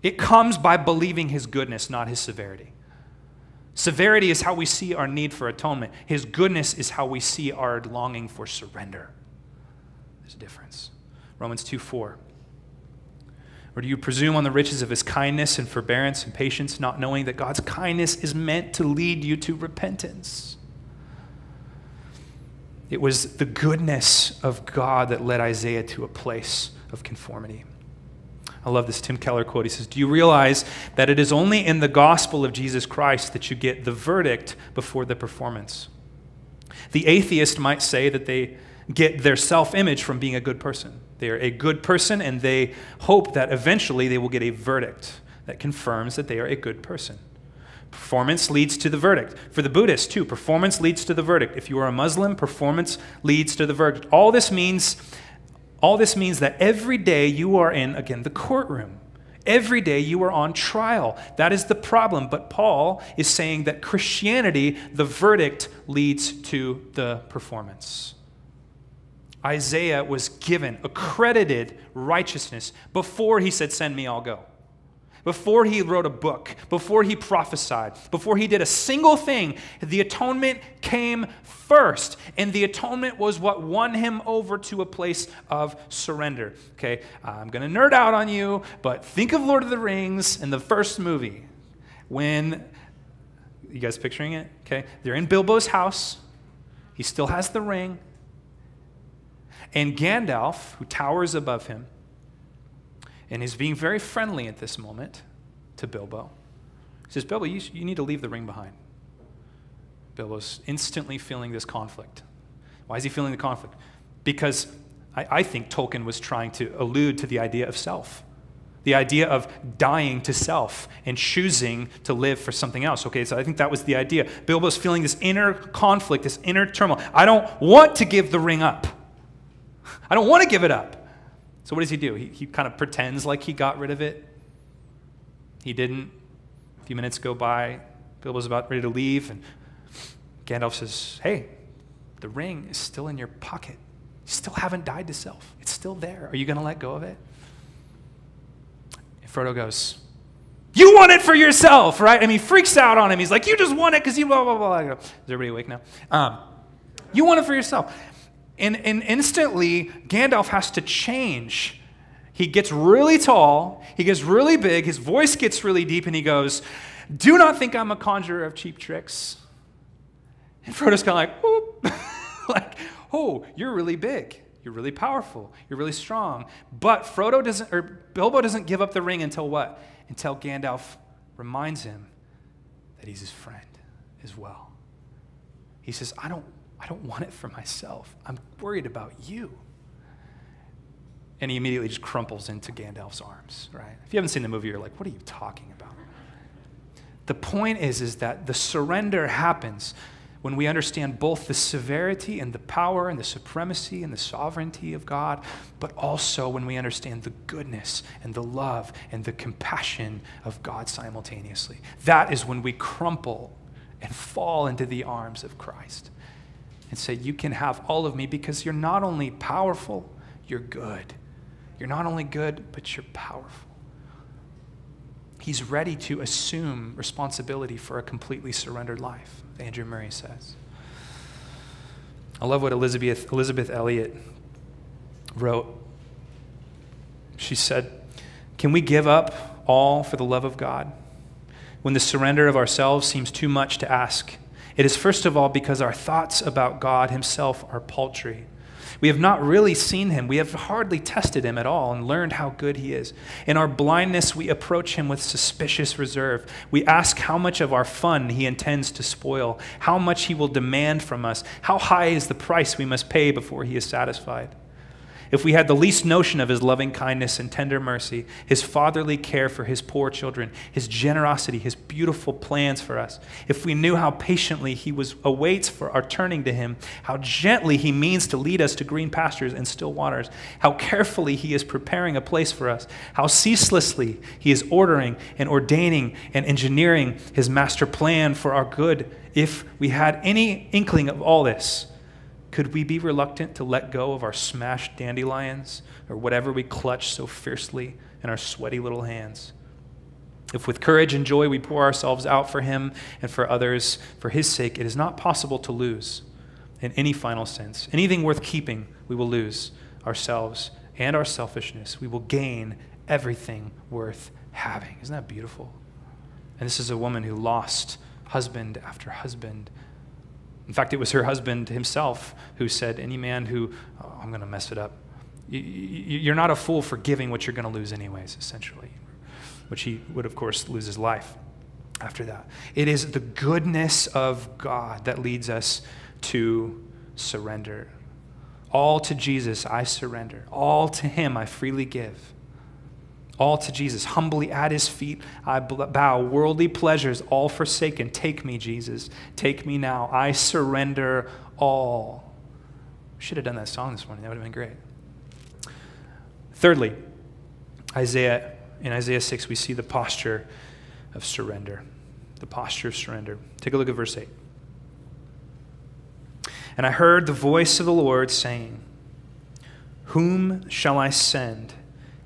it comes by believing his goodness, not his severity. Severity is how we see our need for atonement. His goodness is how we see our longing for surrender. There's a difference. Romans 2 4. Or do you presume on the riches of his kindness and forbearance and patience, not knowing that God's kindness is meant to lead you to repentance? It was the goodness of God that led Isaiah to a place of conformity. I love this Tim Keller quote. He says, Do you realize that it is only in the gospel of Jesus Christ that you get the verdict before the performance? The atheist might say that they get their self image from being a good person. They're a good person, and they hope that eventually they will get a verdict that confirms that they are a good person. Performance leads to the verdict. For the Buddhist, too, performance leads to the verdict. If you are a Muslim, performance leads to the verdict. All this means all this means that every day you are in, again, the courtroom. Every day you are on trial. That is the problem. But Paul is saying that Christianity, the verdict, leads to the performance. Isaiah was given accredited righteousness before he said, Send me, I'll go before he wrote a book, before he prophesied, before he did a single thing, the atonement came first. And the atonement was what won him over to a place of surrender. Okay, I'm going to nerd out on you, but think of Lord of the Rings in the first movie when, you guys picturing it? Okay, they're in Bilbo's house. He still has the ring. And Gandalf, who towers above him, and is being very friendly at this moment to Bilbo. Says, Bilbo, you, you need to leave the ring behind. Bilbo's instantly feeling this conflict. Why is he feeling the conflict? Because I, I think Tolkien was trying to allude to the idea of self the idea of dying to self and choosing to live for something else. Okay, so I think that was the idea. Bilbo's feeling this inner conflict, this inner turmoil. I don't want to give the ring up. (laughs) I don't want to give it up. So what does he do? He, he kind of pretends like he got rid of it. He didn't. A few minutes go by. Bilbo's about ready to leave, and Gandalf says, Hey, the ring is still in your pocket. You still haven't died to self. It's still there. Are you going to let go of it? And Frodo goes, You want it for yourself, right? Mean, he freaks out on him. He's like, You just want it because you blah, blah, blah. Is everybody awake now? Um, you want it for yourself. And, and instantly, Gandalf has to change. He gets really tall, he gets really big, his voice gets really deep, and he goes, Do not think I'm a conjurer of cheap tricks. And Frodo's kind of like, Whoop. (laughs) like, oh, you're really big. You're really powerful. You're really strong. But Frodo doesn't, or Bilbo doesn't give up the ring until what? Until Gandalf reminds him that he's his friend as well. He says, I don't, I don't want it for myself. I'm worried about you. And he immediately just crumples into Gandalf's arms, right? If you haven't seen the movie, you're like, what are you talking about? The point is, is that the surrender happens when we understand both the severity and the power and the supremacy and the sovereignty of God, but also when we understand the goodness and the love and the compassion of God simultaneously. That is when we crumple and fall into the arms of Christ and say, You can have all of me because you're not only powerful, you're good. You're not only good, but you're powerful. He's ready to assume responsibility for a completely surrendered life. Andrew Murray says. I love what Elizabeth, Elisabeth Elliot wrote. She said, Can we give up all for the love of God? When the surrender of ourselves seems too much to ask, it is first of all because our thoughts about God Himself are paltry we have not really seen him. We have hardly tested him at all and learned how good he is. In our blindness, we approach him with suspicious reserve. We ask how much of our fun he intends to spoil, how much he will demand from us, how high is the price we must pay before he is satisfied if we had the least notion of his loving kindness and tender mercy, his fatherly care for his poor children, his generosity, his beautiful plans for us, if we knew how patiently he was awaits for our turning to him, how gently he means to lead us to green pastures and still waters, how carefully he is preparing a place for us, how ceaselessly he is ordering and ordaining and engineering his master plan for our good, if we had any inkling of all this, could we be reluctant to let go of our smashed dandelions or whatever we clutch so fiercely in our sweaty little hands? If with courage and joy we pour ourselves out for Him and for others, for His sake, it is not possible to lose in any final sense. Anything worth keeping, we will lose ourselves and our selfishness. We will gain everything worth having. Isn't that beautiful? And this is a woman who lost husband after husband in fact, it was her husband himself who said, Any man who, oh, I'm going to mess it up. You're not a fool for giving what you're going to lose, anyways, essentially, which he would, of course, lose his life after that. It is the goodness of God that leads us to surrender. All to Jesus I surrender, all to him I freely give all to Jesus. Humbly at his feet, I bow. Worldly pleasures, all forsaken. Take me, Jesus. Take me now. I surrender all. Should have done that song this morning. That would have been great. Thirdly, Isaiah, in Isaiah 6, we see the posture of surrender. The posture of surrender. Take a look at verse 8. And I heard the voice of the Lord saying, Whom shall I send?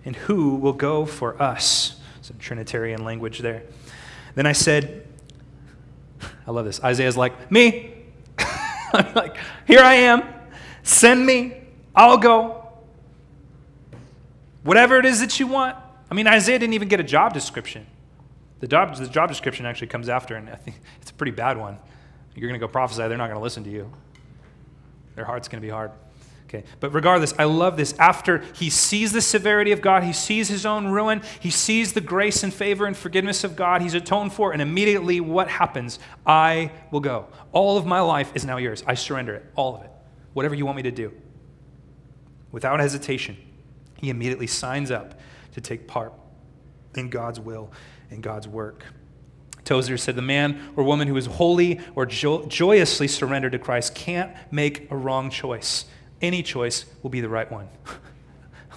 And who will go for us? Some Trinitarian language there. Then I said, I love this. Isaiah's like, Me. (laughs) I'm like, Here I am. Send me. I'll go. Whatever it is that you want. I mean, Isaiah didn't even get a job description. The job, the job description actually comes after, and I think it's a pretty bad one. You're going to go prophesy, they're not going to listen to you. Their heart's going to be hard. Okay. But regardless, I love this. After he sees the severity of God, he sees his own ruin, he sees the grace and favor and forgiveness of God, he's atoned for, and immediately what happens? I will go. All of my life is now yours. I surrender it, all of it. Whatever you want me to do. Without hesitation, he immediately signs up to take part in God's will and God's work. Tozer said, The man or woman who is wholly or jo- joyously surrendered to Christ can't make a wrong choice any choice will be the right one.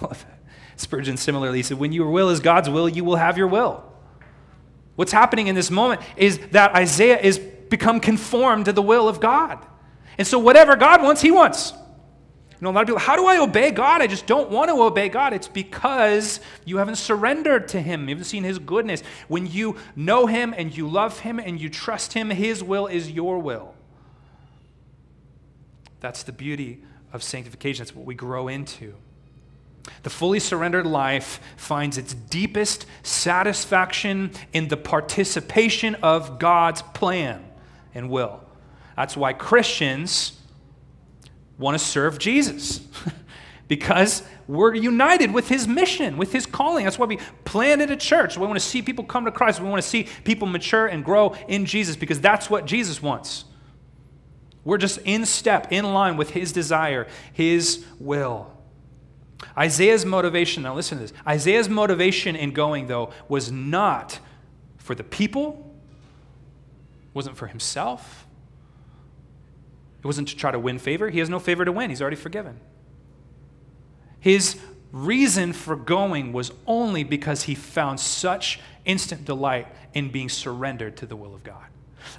(laughs) Spurgeon similarly said, When your will is God's will, you will have your will. What's happening in this moment is that Isaiah is become conformed to the will of God. And so whatever God wants, he wants. You know, a lot of people, how do I obey God? I just don't want to obey God. It's because you haven't surrendered to Him. You haven't seen His goodness. When you know Him and you love Him and you trust Him, His will is your will. That's the beauty of sanctification. That's what we grow into. The fully surrendered life finds its deepest satisfaction in the participation of God's plan and will. That's why Christians want to serve Jesus. (laughs) because we're united with his mission, with his calling. That's why we planted a church. We want to see people come to Christ. We want to see people mature and grow in Jesus because that's what Jesus wants. We're just in step, in line with his desire, his will. Isaiah's motivation, now listen to this. Isaiah's motivation in going, though, was not for the people, It wasn't for himself. It wasn't to try to win favor. He has no favor to win, he's already forgiven. His reason for going was only because he found such instant delight in being surrendered to the will of God.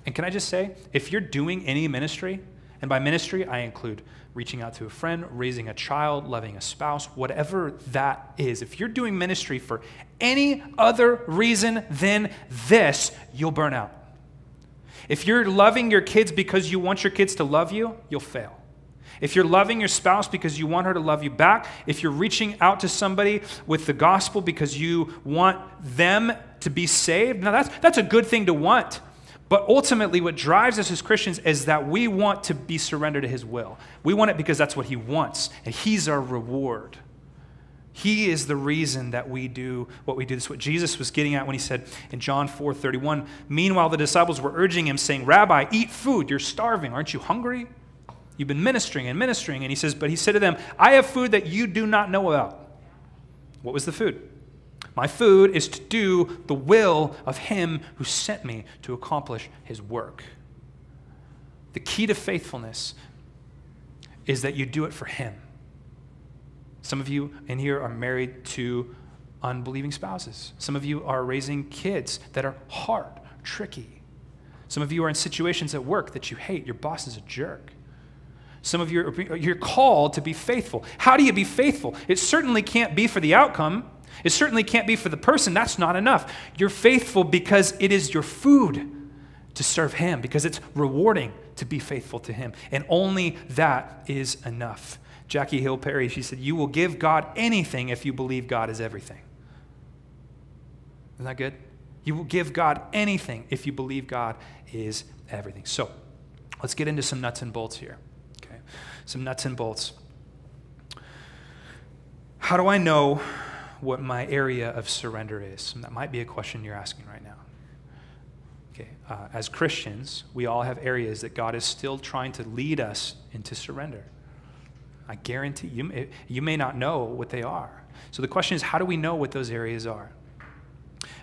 And can I just say, if you're doing any ministry, and by ministry I include reaching out to a friend, raising a child, loving a spouse, whatever that is, if you're doing ministry for any other reason than this, you'll burn out. If you're loving your kids because you want your kids to love you, you'll fail. If you're loving your spouse because you want her to love you back, if you're reaching out to somebody with the gospel because you want them to be saved, now that's, that's a good thing to want. But ultimately, what drives us as Christians is that we want to be surrendered to His will. We want it because that's what He wants, and He's our reward. He is the reason that we do what we do. This what Jesus was getting at when he said in John 4 31, Meanwhile, the disciples were urging him, saying, Rabbi, eat food. You're starving. Aren't you hungry? You've been ministering and ministering. And he says, But he said to them, I have food that you do not know about. What was the food? My food is to do the will of him who sent me to accomplish his work. The key to faithfulness is that you do it for him. Some of you in here are married to unbelieving spouses. Some of you are raising kids that are hard, tricky. Some of you are in situations at work that you hate. Your boss is a jerk. Some of you, are, you're called to be faithful. How do you be faithful? It certainly can't be for the outcome. It certainly can't be for the person. That's not enough. You're faithful because it is your food to serve Him, because it's rewarding to be faithful to Him. And only that is enough. Jackie Hill Perry, she said, You will give God anything if you believe God is everything. Isn't that good? You will give God anything if you believe God is everything. So let's get into some nuts and bolts here Okay. some nuts and bolts. How do I know what my area of surrender is? And that might be a question you're asking right now. Okay, uh, as Christians, we all have areas that God is still trying to lead us into surrender. I guarantee you, you may not know what they are. So the question is, how do we know what those areas are?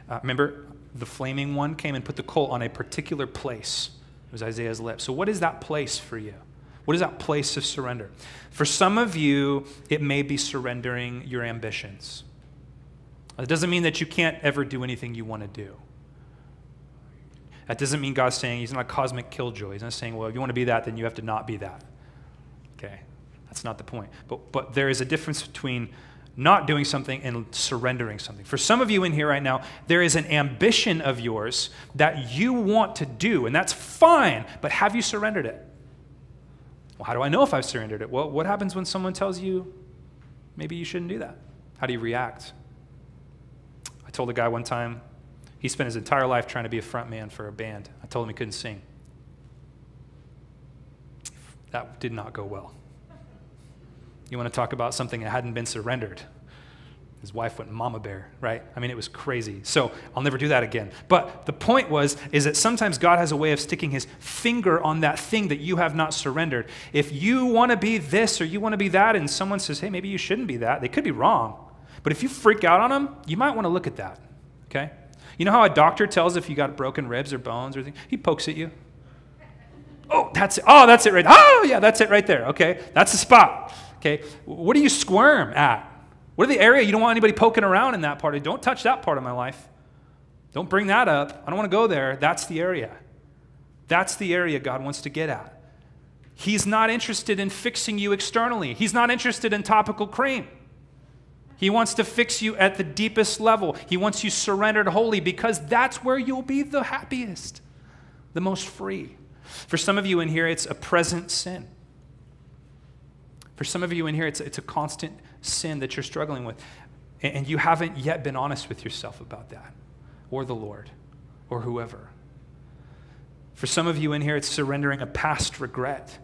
Uh, remember, the flaming one came and put the coal on a particular place. It was Isaiah's lips. So, what is that place for you? What is that place of surrender? For some of you, it may be surrendering your ambitions. It doesn't mean that you can't ever do anything you want to do. That doesn't mean God's saying He's not a cosmic killjoy. He's not saying, well, if you want to be that, then you have to not be that. Okay? That's not the point. But, but there is a difference between not doing something and surrendering something. For some of you in here right now, there is an ambition of yours that you want to do, and that's fine, but have you surrendered it? Well, how do I know if I've surrendered it? Well, what happens when someone tells you maybe you shouldn't do that? How do you react? Told a guy one time, he spent his entire life trying to be a front man for a band. I told him he couldn't sing. That did not go well. You want to talk about something that hadn't been surrendered? His wife went mama bear, right? I mean, it was crazy. So I'll never do that again. But the point was, is that sometimes God has a way of sticking his finger on that thing that you have not surrendered. If you want to be this or you want to be that, and someone says, hey, maybe you shouldn't be that, they could be wrong. But if you freak out on them, you might want to look at that, okay? You know how a doctor tells if you got broken ribs or bones or anything? He pokes at you. Oh, that's it. Oh, that's it right. Oh, yeah, that's it right there. Okay, that's the spot. Okay, what do you squirm at? What are the area you don't want anybody poking around in that part? Of, don't touch that part of my life. Don't bring that up. I don't want to go there. That's the area. That's the area God wants to get at. He's not interested in fixing you externally. He's not interested in topical cream. He wants to fix you at the deepest level. He wants you surrendered wholly because that's where you'll be the happiest, the most free. For some of you in here, it's a present sin. For some of you in here, it's, it's a constant sin that you're struggling with, and you haven't yet been honest with yourself about that, or the Lord, or whoever. For some of you in here, it's surrendering a past regret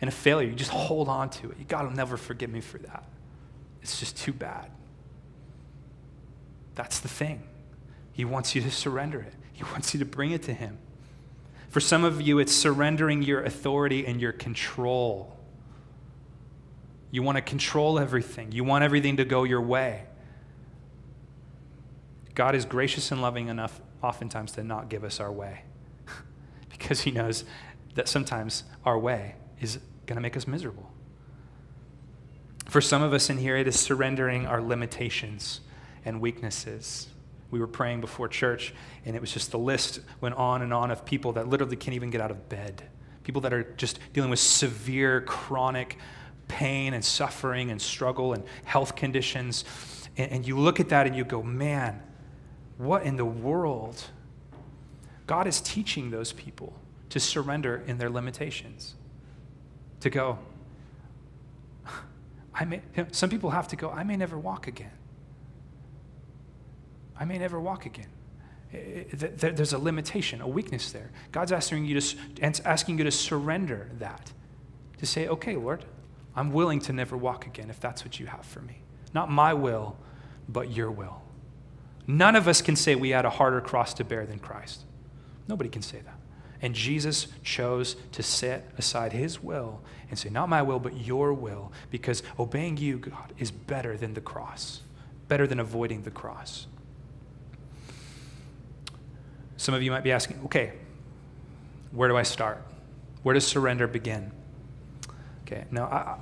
and a failure. You just hold on to it. God will never forgive me for that. it's just too bad. That's the thing. He wants you to surrender it, He wants you to bring it to Him. For some of you, it's surrendering your authority and your control. You want to control everything, you want everything to go your way. God is gracious and loving enough, oftentimes, to not give us our way (laughs) because He knows that sometimes our way is going to make us miserable. For some of us in here, it is surrendering our limitations and weaknesses. We were praying before church, and it was just the list went on and on of people that literally can't even get out of bed. People that are just dealing with severe, chronic pain and suffering and struggle and health conditions. And, and you look at that and you go, man, what in the world? God is teaching those people to surrender in their limitations, to go, I may, some people have to go, I may never walk again. I may never walk again. There's a limitation, a weakness there. God's asking you to, asking you to surrender that, to say, okay, Lord, I'm willing to never walk again if that's what you have for me. Not my will, but your will. None of us can say we had a harder cross to bear than Christ. Nobody can say that. And Jesus chose to set aside his will and say, Not my will, but your will, because obeying you, God, is better than the cross, better than avoiding the cross. Some of you might be asking, okay, where do I start? Where does surrender begin? Okay, now, I,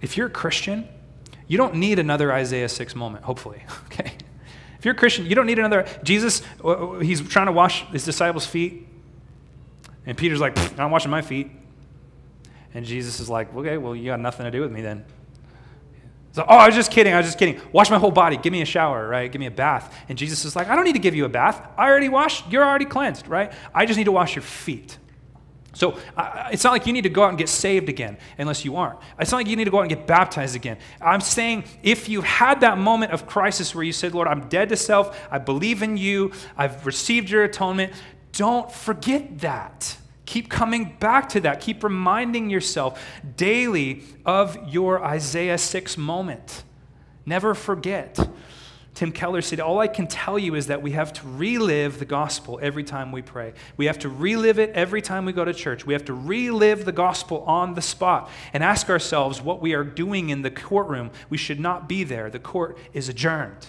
if you're a Christian, you don't need another Isaiah 6 moment, hopefully, (laughs) okay? If you're a Christian, you don't need another. Jesus, uh, uh, he's trying to wash his disciples' feet. And Peter's like, I'm washing my feet. And Jesus is like, okay, well, you got nothing to do with me then. So, oh, I was just kidding. I was just kidding. Wash my whole body. Give me a shower, right? Give me a bath. And Jesus is like, I don't need to give you a bath. I already washed. You're already cleansed, right? I just need to wash your feet. So uh, it's not like you need to go out and get saved again unless you aren't. It's not like you need to go out and get baptized again. I'm saying if you had that moment of crisis where you said, Lord, I'm dead to self, I believe in you, I've received your atonement, don't forget that. Keep coming back to that. Keep reminding yourself daily of your Isaiah 6 moment. Never forget. Tim Keller said, All I can tell you is that we have to relive the gospel every time we pray. We have to relive it every time we go to church. We have to relive the gospel on the spot and ask ourselves what we are doing in the courtroom. We should not be there. The court is adjourned.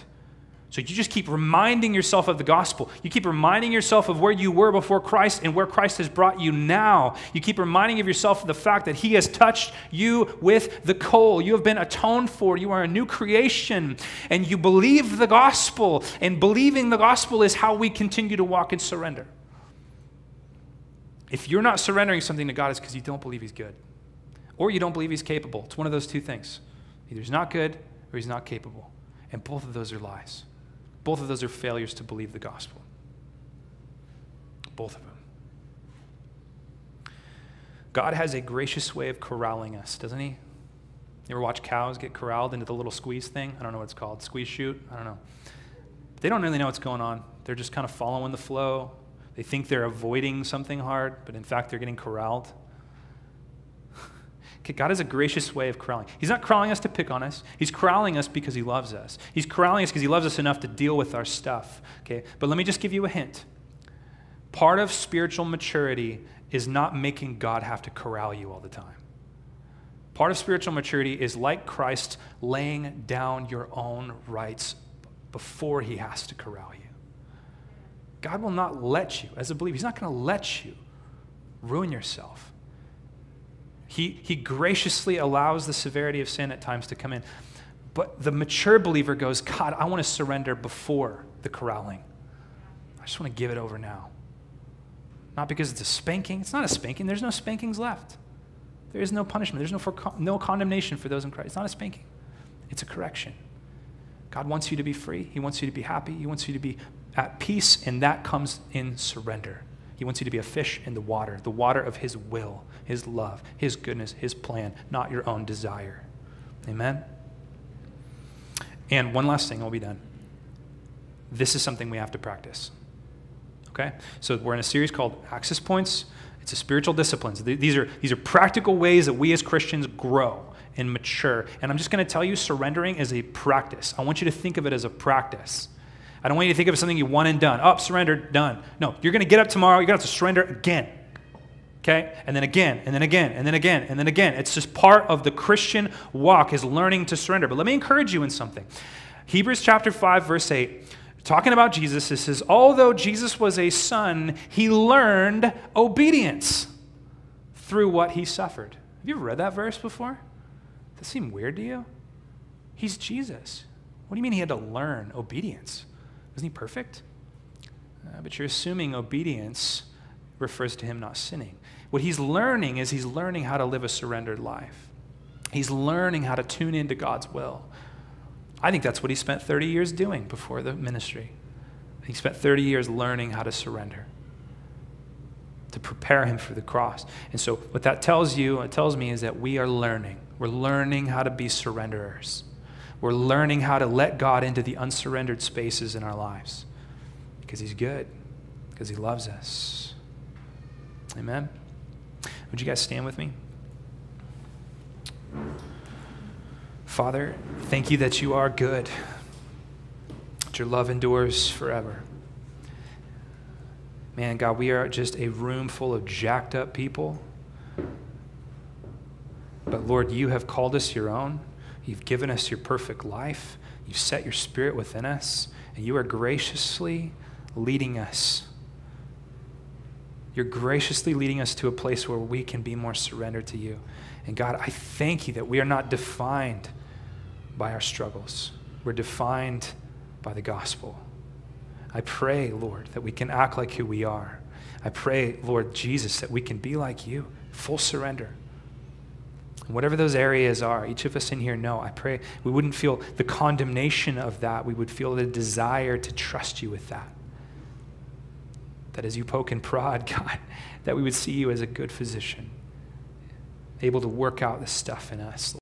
So you just keep reminding yourself of the gospel. You keep reminding yourself of where you were before Christ and where Christ has brought you now. You keep reminding of yourself of the fact that he has touched you with the coal. You have been atoned for. You are a new creation and you believe the gospel. And believing the gospel is how we continue to walk in surrender. If you're not surrendering something to God, it's because you don't believe he's good or you don't believe he's capable. It's one of those two things. Either he's not good or he's not capable. And both of those are lies. Both of those are failures to believe the gospel. Both of them. God has a gracious way of corralling us, doesn't He? You ever watch cows get corralled into the little squeeze thing? I don't know what it's called. Squeeze chute? I don't know. They don't really know what's going on. They're just kind of following the flow. They think they're avoiding something hard, but in fact, they're getting corralled. God has a gracious way of corralling. He's not corralling us to pick on us. He's corralling us because he loves us. He's corralling us because he loves us enough to deal with our stuff. Okay? But let me just give you a hint. Part of spiritual maturity is not making God have to corral you all the time. Part of spiritual maturity is like Christ laying down your own rights before he has to corral you. God will not let you, as a believer, he's not going to let you ruin yourself. He, he graciously allows the severity of sin at times to come in. But the mature believer goes, God, I want to surrender before the corralling. I just want to give it over now. Not because it's a spanking. It's not a spanking. There's no spankings left. There is no punishment. There's no, for, no condemnation for those in Christ. It's not a spanking, it's a correction. God wants you to be free. He wants you to be happy. He wants you to be at peace, and that comes in surrender. He wants you to be a fish in the water, the water of His will, His love, His goodness, His plan, not your own desire. Amen? And one last thing, I'll be done. This is something we have to practice. Okay? So we're in a series called Access Points. It's a spiritual disciplines. These are, these are practical ways that we as Christians grow and mature. And I'm just going to tell you surrendering is a practice. I want you to think of it as a practice. I don't want you to think of something you want and done. Up, oh, surrendered, done. No, you're going to get up tomorrow. You're going to have to surrender again. Okay? And then again, and then again, and then again, and then again. It's just part of the Christian walk is learning to surrender. But let me encourage you in something. Hebrews chapter 5, verse 8 talking about Jesus, it says, although Jesus was a son, he learned obedience through what he suffered. Have you ever read that verse before? Does that seem weird to you? He's Jesus. What do you mean he had to learn obedience? Isn't he perfect? Uh, but you're assuming obedience refers to him not sinning. What he's learning is he's learning how to live a surrendered life. He's learning how to tune into God's will. I think that's what he spent 30 years doing before the ministry. He spent 30 years learning how to surrender, to prepare him for the cross. And so, what that tells you, it tells me, is that we are learning. We're learning how to be surrenderers. We're learning how to let God into the unsurrendered spaces in our lives because he's good, because he loves us. Amen. Would you guys stand with me? Father, thank you that you are good, that your love endures forever. Man, God, we are just a room full of jacked up people. But Lord, you have called us your own. You've given us your perfect life. You've set your spirit within us, and you are graciously leading us. You're graciously leading us to a place where we can be more surrendered to you. And God, I thank you that we are not defined by our struggles. We're defined by the gospel. I pray, Lord, that we can act like who we are. I pray, Lord Jesus, that we can be like you, full surrender. Whatever those areas are, each of us in here know, I pray we wouldn't feel the condemnation of that. We would feel the desire to trust you with that. That as you poke and prod, (laughs) God, that we would see you as a good physician, able to work out the stuff in us.